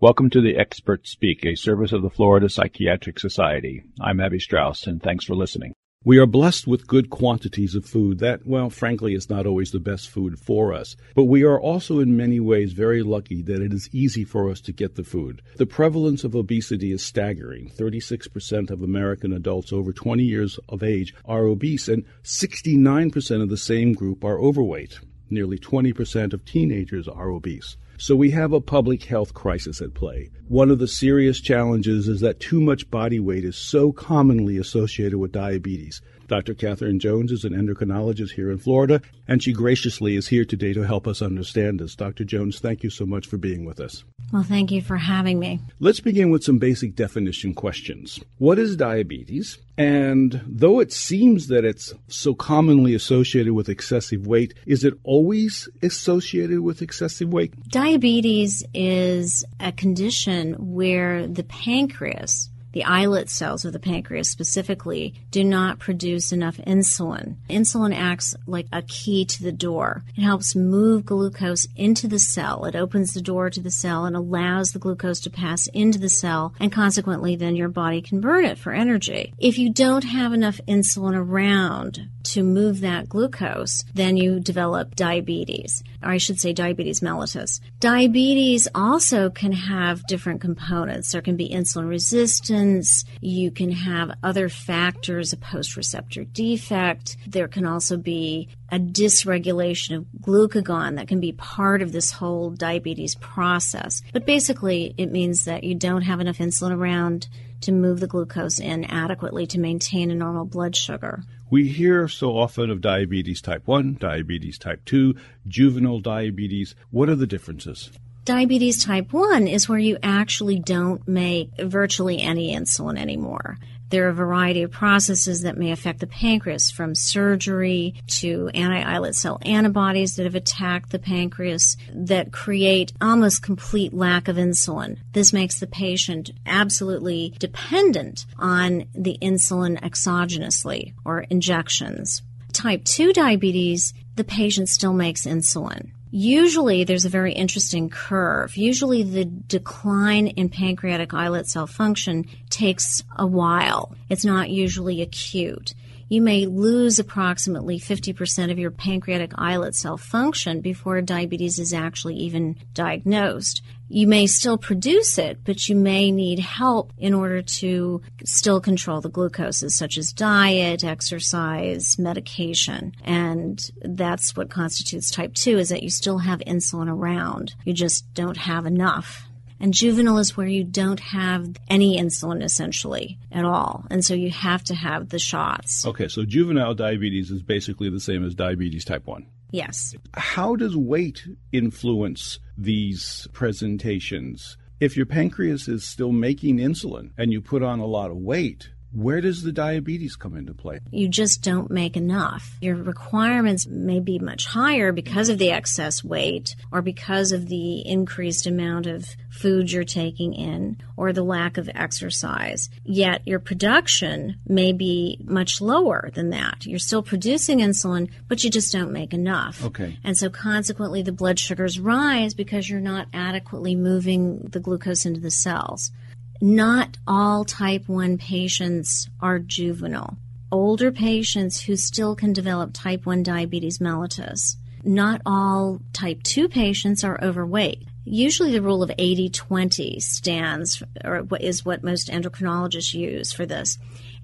Welcome to the Expert Speak, a service of the Florida Psychiatric Society. I'm Abby Strauss, and thanks for listening. We are blessed with good quantities of food that, well, frankly, is not always the best food for us. But we are also in many ways very lucky that it is easy for us to get the food. The prevalence of obesity is staggering. 36% of American adults over 20 years of age are obese, and 69% of the same group are overweight. Nearly 20% of teenagers are obese. So we have a public health crisis at play. One of the serious challenges is that too much body weight is so commonly associated with diabetes. Dr. Katherine Jones is an endocrinologist here in Florida, and she graciously is here today to help us understand this. Dr. Jones, thank you so much for being with us. Well, thank you for having me. Let's begin with some basic definition questions. What is diabetes? And though it seems that it's so commonly associated with excessive weight, is it always associated with excessive weight? Diabetes is a condition where the pancreas the islet cells of the pancreas specifically do not produce enough insulin. Insulin acts like a key to the door. It helps move glucose into the cell. It opens the door to the cell and allows the glucose to pass into the cell, and consequently, then your body can burn it for energy. If you don't have enough insulin around to move that glucose, then you develop diabetes, or I should say diabetes mellitus. Diabetes also can have different components. There can be insulin resistance, you can have other factors, a post receptor defect. There can also be a dysregulation of glucagon that can be part of this whole diabetes process. But basically, it means that you don't have enough insulin around to move the glucose in adequately to maintain a normal blood sugar. We hear so often of diabetes type 1, diabetes type 2, juvenile diabetes. What are the differences? Diabetes type 1 is where you actually don't make virtually any insulin anymore. There are a variety of processes that may affect the pancreas, from surgery to anti islet cell antibodies that have attacked the pancreas that create almost complete lack of insulin. This makes the patient absolutely dependent on the insulin exogenously or injections. Type 2 diabetes, the patient still makes insulin. Usually there's a very interesting curve. Usually the decline in pancreatic islet cell function takes a while. It's not usually acute. You may lose approximately 50% of your pancreatic islet cell function before diabetes is actually even diagnosed you may still produce it, but you may need help in order to still control the glucoses, such as diet, exercise, medication. And that's what constitutes type 2 is that you still have insulin around. You just don't have enough. And juvenile is where you don't have any insulin essentially at all. And so you have to have the shots. Okay, so juvenile diabetes is basically the same as diabetes type 1. Yes. How does weight influence these presentations? If your pancreas is still making insulin and you put on a lot of weight, where does the diabetes come into play? You just don't make enough. Your requirements may be much higher because of the excess weight or because of the increased amount of food you're taking in or the lack of exercise. Yet your production may be much lower than that. You're still producing insulin, but you just don't make enough. Okay. And so consequently the blood sugars rise because you're not adequately moving the glucose into the cells not all type 1 patients are juvenile. Older patients who still can develop type 1 diabetes mellitus. Not all type 2 patients are overweight. Usually, the rule of 80 20 stands, or is what most endocrinologists use for this.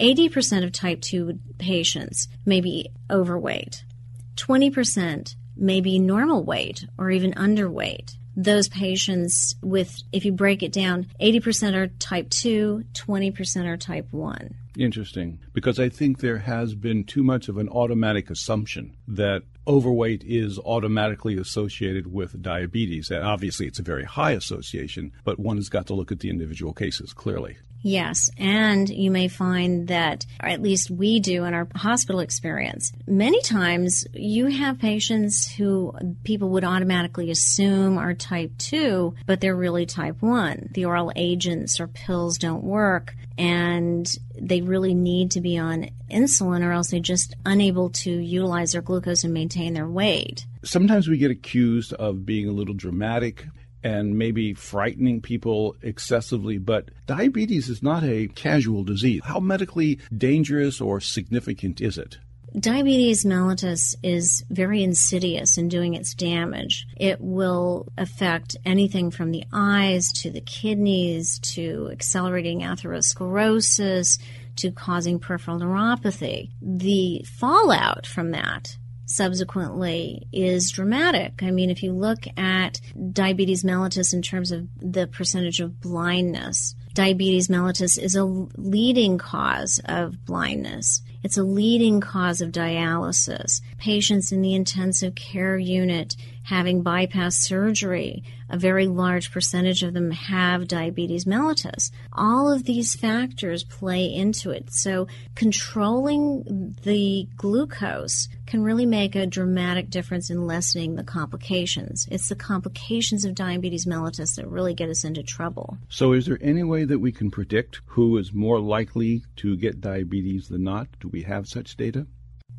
80% of type 2 patients may be overweight, 20% may be normal weight or even underweight those patients with, if you break it down, 80% are type 2, 20% are type 1. Interesting, because I think there has been too much of an automatic assumption that overweight is automatically associated with diabetes. And obviously, it's a very high association, but one has got to look at the individual cases clearly. Yes, and you may find that, at least we do in our hospital experience, many times you have patients who people would automatically assume are type 2, but they're really type 1. The oral agents or pills don't work, and they really need to be on insulin, or else they're just unable to utilize their glucose and maintain their weight. Sometimes we get accused of being a little dramatic and maybe frightening people excessively, but diabetes is not a casual disease. How medically dangerous or significant is it? Diabetes mellitus is very insidious in doing its damage. It will affect anything from the eyes to the kidneys to accelerating atherosclerosis to causing peripheral neuropathy. The fallout from that subsequently is dramatic. I mean, if you look at diabetes mellitus in terms of the percentage of blindness, diabetes mellitus is a leading cause of blindness. It's a leading cause of dialysis. Patients in the intensive care unit having bypass surgery, a very large percentage of them have diabetes mellitus. All of these factors play into it. So controlling the glucose can really make a dramatic difference in lessening the complications. It's the complications of diabetes mellitus that really get us into trouble. So is there any way that we can predict who is more likely to get diabetes than not? Do we have such data?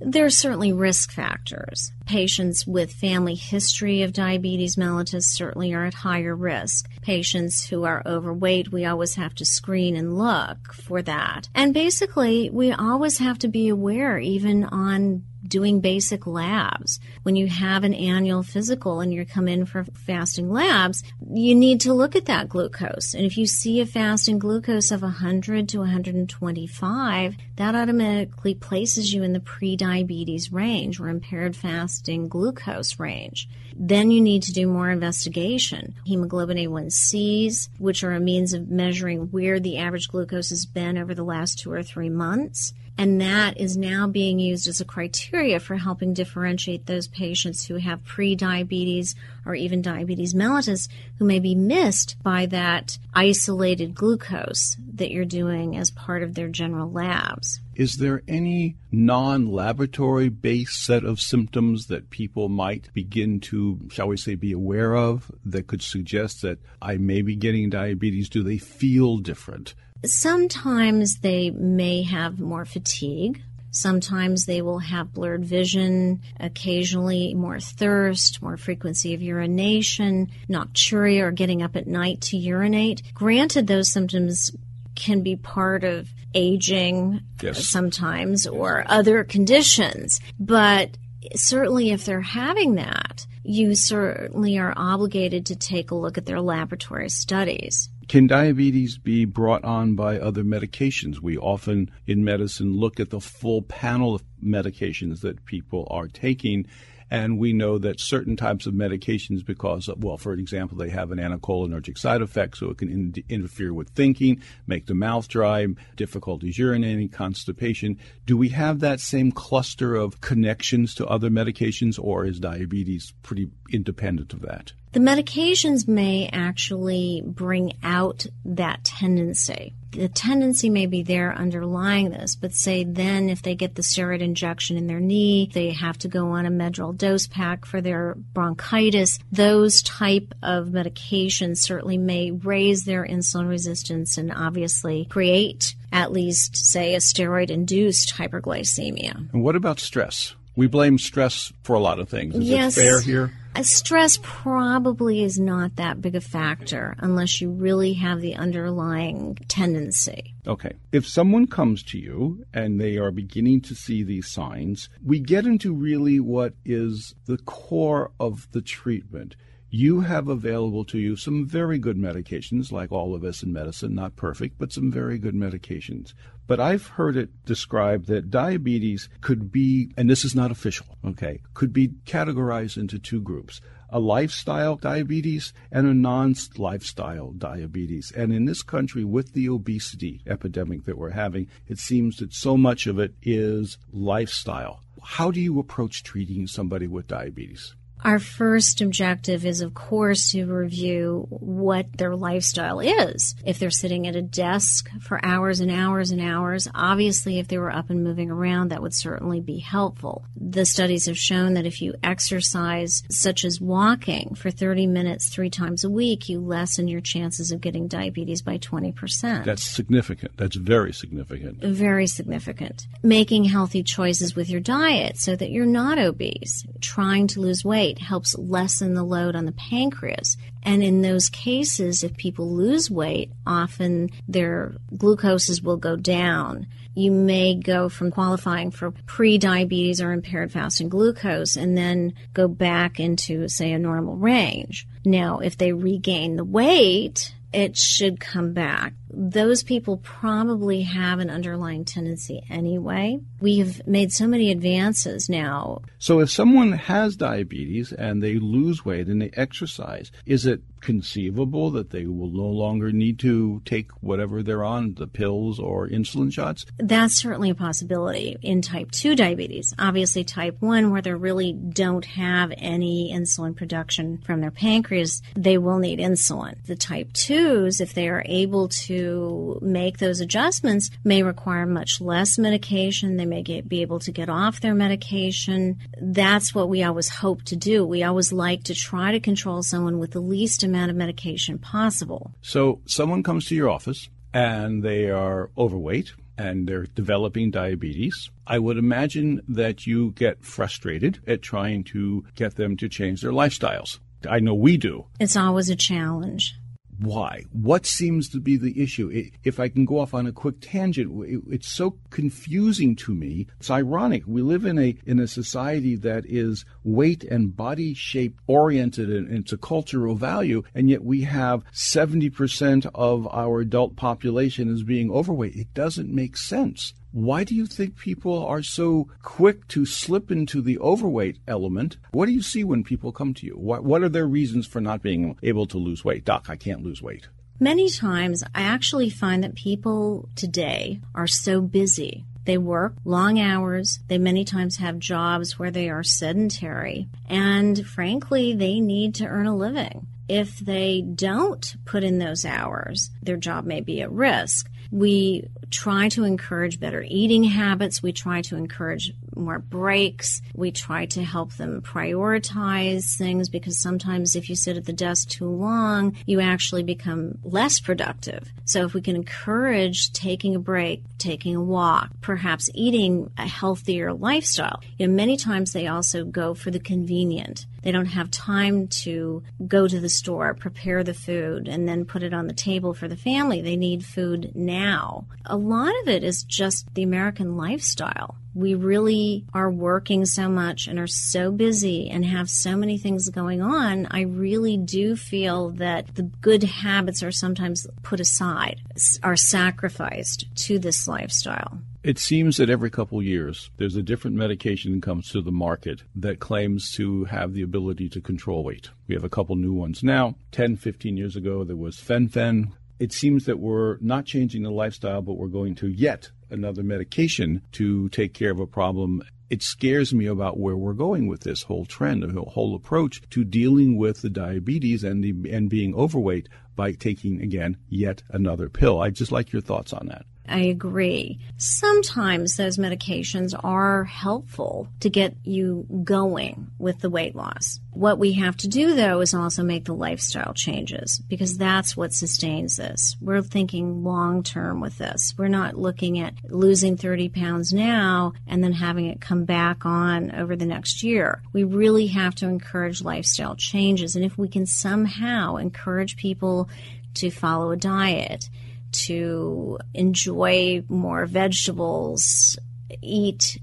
There are certainly risk factors. Patients with family history of diabetes mellitus certainly are at higher risk. Patients who are overweight, we always have to screen and look for that. And basically, we always have to be aware, even on doing basic labs. When you have an annual physical and you come in for fasting labs, you need to look at that glucose. And if you see a fasting glucose of 100 to 125, that automatically places you in the pre-diabetes range or impaired fasting glucose range. Then you need to do more investigation. Hemoglobin A1Cs, which are a means of measuring where the average glucose has been over the last two or three months and that is now being used as a criteria for helping differentiate those patients who have pre-diabetes or even diabetes mellitus who may be missed by that isolated glucose that you're doing as part of their general labs. Is there any non laboratory based set of symptoms that people might begin to, shall we say, be aware of that could suggest that I may be getting diabetes? Do they feel different? Sometimes they may have more fatigue. Sometimes they will have blurred vision, occasionally more thirst, more frequency of urination, nocturia, or getting up at night to urinate. Granted, those symptoms can be part of aging yes. sometimes or other conditions, but certainly if they're having that, you certainly are obligated to take a look at their laboratory studies. Can diabetes be brought on by other medications? We often in medicine look at the full panel of medications that people are taking and we know that certain types of medications, because, of, well, for example, they have an anticholinergic side effect, so it can in- interfere with thinking, make the mouth dry, difficulties urinating, constipation. Do we have that same cluster of connections to other medications, or is diabetes pretty independent of that? The medications may actually bring out that tendency. The tendency may be there underlying this, but say then if they get the steroid injection in their knee, they have to go on a Medrol dose pack for their bronchitis. Those type of medications certainly may raise their insulin resistance and obviously create at least say a steroid induced hyperglycemia. And what about stress? We blame stress for a lot of things. Is yes. it fair here? Stress probably is not that big a factor unless you really have the underlying tendency. Okay. If someone comes to you and they are beginning to see these signs, we get into really what is the core of the treatment you have available to you some very good medications, like all of us in medicine, not perfect, but some very good medications. But I've heard it described that diabetes could be, and this is not official, okay, could be categorized into two groups a lifestyle diabetes and a non lifestyle diabetes. And in this country, with the obesity epidemic that we're having, it seems that so much of it is lifestyle. How do you approach treating somebody with diabetes? Our first objective is, of course, to review what their lifestyle is. If they're sitting at a desk for hours and hours and hours, obviously, if they were up and moving around, that would certainly be helpful. The studies have shown that if you exercise, such as walking, for 30 minutes three times a week, you lessen your chances of getting diabetes by 20%. That's significant. That's very significant. Very significant. Making healthy choices with your diet so that you're not obese, trying to lose weight helps lessen the load on the pancreas. And in those cases, if people lose weight, often their glucoses will go down. You may go from qualifying for pre-diabetes or impaired fasting glucose and then go back into, say, a normal range. Now, if they regain the weight, it should come back. Those people probably have an underlying tendency anyway. We have made so many advances now. So, if someone has diabetes and they lose weight and they exercise, is it conceivable that they will no longer need to take whatever they're on, the pills or insulin shots? That's certainly a possibility in type 2 diabetes. Obviously, type 1, where they really don't have any insulin production from their pancreas, they will need insulin. The type 2s, if they are able to make those adjustments, may require much less medication. They may get, be able to get off their medication. That's what we always hope to do. We always like to try to control someone with the least amount of medication possible. So, someone comes to your office and they are overweight and they're developing diabetes. I would imagine that you get frustrated at trying to get them to change their lifestyles. I know we do. It's always a challenge why? What seems to be the issue? If I can go off on a quick tangent, it's so confusing to me. It's ironic. We live in a in a society that is weight and body shape oriented and it's a cultural value, and yet we have 70% of our adult population as being overweight. It doesn't make sense. Why do you think people are so quick to slip into the overweight element? What do you see when people come to you? What, what are their reasons for not being able to lose weight? Doc, I can't lose weight. Many times, I actually find that people today are so busy. They work long hours. They many times have jobs where they are sedentary. And frankly, they need to earn a living. If they don't put in those hours, their job may be at risk. We try to encourage better eating habits. We try to encourage more breaks. We try to help them prioritize things because sometimes if you sit at the desk too long, you actually become less productive. So if we can encourage taking a break, taking a walk, perhaps eating a healthier lifestyle, you know, many times they also go for the convenient. They don't have time to go to the store, prepare the food, and then put it on the table for the family. They need food now. A lot of it is just the American lifestyle. We really are working so much and are so busy and have so many things going on. I really do feel that the good habits are sometimes put aside, are sacrificed to this lifestyle. It seems that every couple years there's a different medication that comes to the market that claims to have the ability to control weight. We have a couple new ones now. 10, 15 years ago, there was fen-phen. It seems that we're not changing the lifestyle, but we're going to yet another medication to take care of a problem it scares me about where we're going with this whole trend, the whole approach to dealing with the diabetes and the and being overweight by taking again yet another pill. I'd just like your thoughts on that. I agree. Sometimes those medications are helpful to get you going with the weight loss. What we have to do though is also make the lifestyle changes because that's what sustains this. We're thinking long term with this. We're not looking at losing 30 pounds now and then having it come back on over the next year. We really have to encourage lifestyle changes. And if we can somehow encourage people to follow a diet, to enjoy more vegetables, eat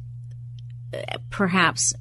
perhaps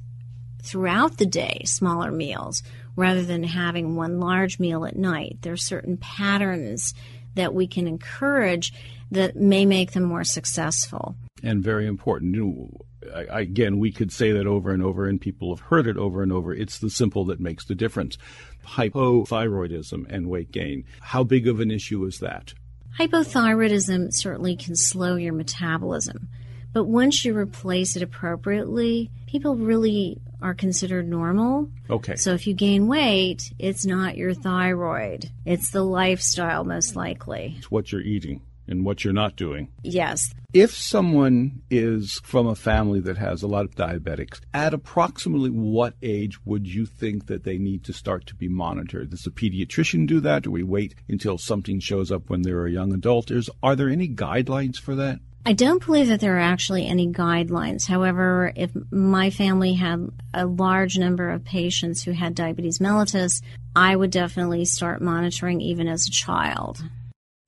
throughout the day smaller meals rather than having one large meal at night. There are certain patterns that we can encourage that may make them more successful. And very important. You know, again, we could say that over and over, and people have heard it over and over. It's the simple that makes the difference. Hypothyroidism and weight gain. How big of an issue is that? Hypothyroidism certainly can slow your metabolism, but once you replace it appropriately, people really are considered normal. Okay. So if you gain weight, it's not your thyroid, it's the lifestyle most likely. It's what you're eating and what you're not doing. Yes. If someone is from a family that has a lot of diabetics, at approximately what age would you think that they need to start to be monitored? Does a pediatrician do that? Do we wait until something shows up when they're a young adult? Is, are there any guidelines for that? I don't believe that there are actually any guidelines. However, if my family had a large number of patients who had diabetes mellitus, I would definitely start monitoring even as a child.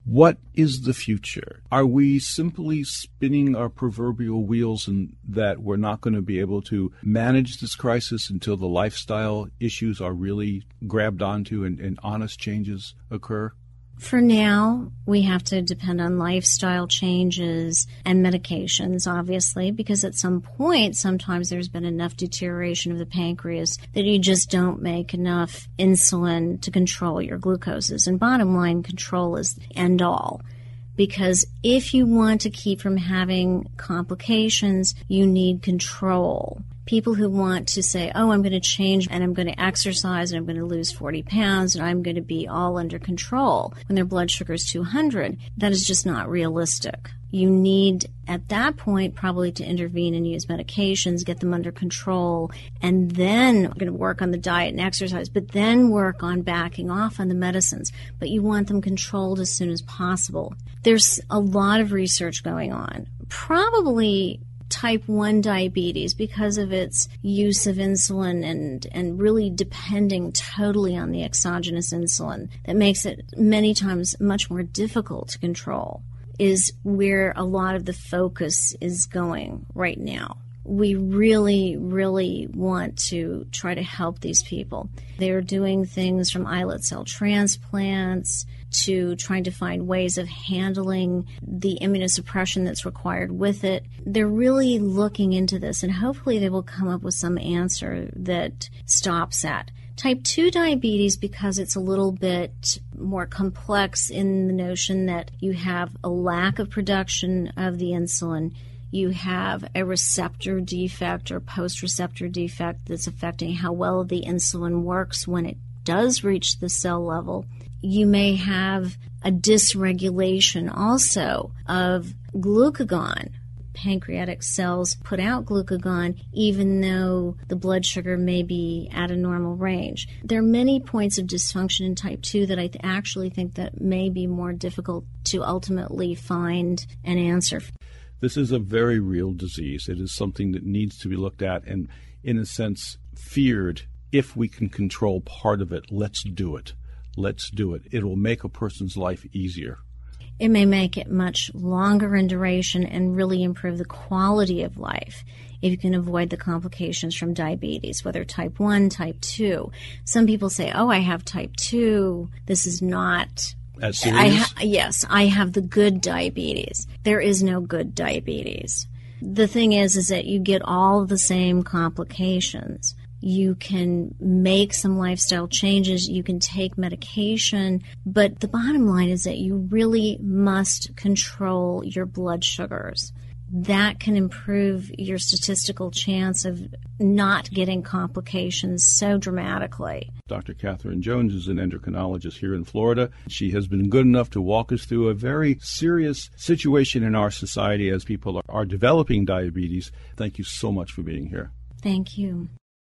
What is the future? Are we simply spinning our proverbial wheels and that we're not going to be able to manage this crisis until the lifestyle issues are really grabbed onto and, and honest changes occur? For now, we have to depend on lifestyle changes and medications, obviously, because at some point, sometimes there's been enough deterioration of the pancreas that you just don't make enough insulin to control your glucoses. And bottom line, control is end all because if you want to keep from having complications, you need control people who want to say, oh, I'm going to change and I'm going to exercise and I'm going to lose 40 pounds and I'm going to be all under control when their blood sugar is 200, that is just not realistic. You need at that point probably to intervene and use medications, get them under control, and then we're going to work on the diet and exercise, but then work on backing off on the medicines. But you want them controlled as soon as possible. There's a lot of research going on. Probably type 1 diabetes because of its use of insulin and, and really depending totally on the exogenous insulin that makes it many times much more difficult to control is where a lot of the focus is going right now we really, really want to try to help these people. They're doing things from islet cell transplants to trying to find ways of handling the immunosuppression that's required with it. They're really looking into this, and hopefully, they will come up with some answer that stops that. Type 2 diabetes, because it's a little bit more complex in the notion that you have a lack of production of the insulin, you have a receptor defect or post receptor defect that's affecting how well the insulin works when it does reach the cell level you may have a dysregulation also of glucagon. Pancreatic cells put out glucagon even though the blood sugar may be at a normal range. There are many points of dysfunction in type 2 that I th- actually think that may be more difficult to ultimately find an answer. This is a very real disease. It is something that needs to be looked at and, in a sense, feared. If we can control part of it, let's do it let's do it. It will make a person's life easier. It may make it much longer in duration and really improve the quality of life if you can avoid the complications from diabetes, whether type 1, type 2. Some people say, oh, I have type 2. This is not. As serious? I ha- yes, I have the good diabetes. There is no good diabetes. The thing is, is that you get all the same complications you can make some lifestyle changes, you can take medication, but the bottom line is that you really must control your blood sugars. That can improve your statistical chance of not getting complications so dramatically. Dr. Katherine Jones is an endocrinologist here in Florida. She has been good enough to walk us through a very serious situation in our society as people are developing diabetes. Thank you so much for being here. Thank you.